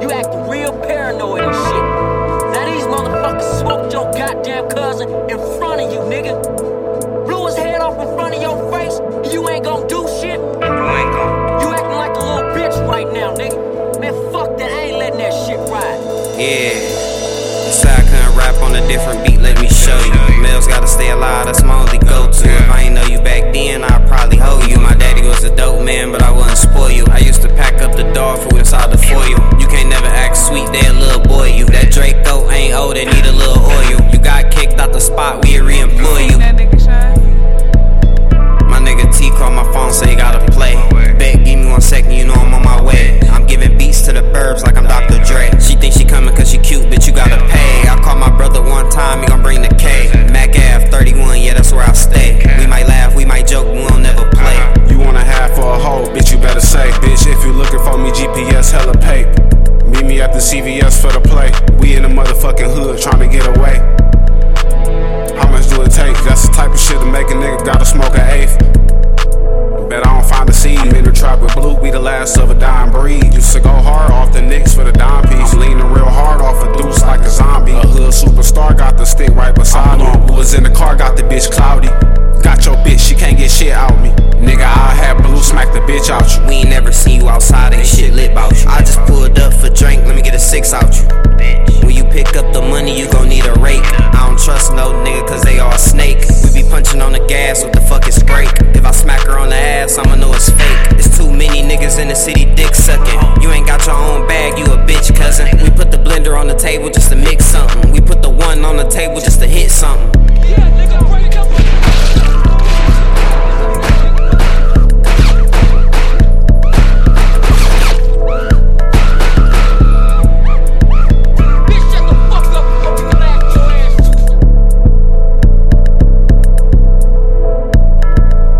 You acting real paranoid and shit. Now these motherfuckers smoked your goddamn cousin in front of you, nigga. Blew his head off in front of your face, and you ain't gonna do shit. You ain't gon' You acting like a little bitch right now, nigga. Man, fuck that, I ain't letting that shit ride. Yeah. Say I couldn't rap on a different beat, let me the CVS for the play. We in the motherfucking hood trying to get away. How much do it take? That's the type of shit to make a nigga gotta smoke an eighth. Bet I don't find a seed. I'm in the trap with blue, we the last of a dying breed. Used to go hard off the Knicks for the dime piece. I'm leaning real hard off a deuce like a zombie. A hood superstar got the stick right beside me. Was in the car got the bitch cloudy. Got your bitch, she can't get shit out me. Nigga, I had blue smack the bitch out you. We ain't never seen you outside, ain't shit gas with the fucking break. If I smack her on the ass, I'ma know it's fake. It's too many niggas in the city dick sucking. You ain't got your own bag, you a bitch cousin. We put the blender on the table just to mix something. We put the one on the table just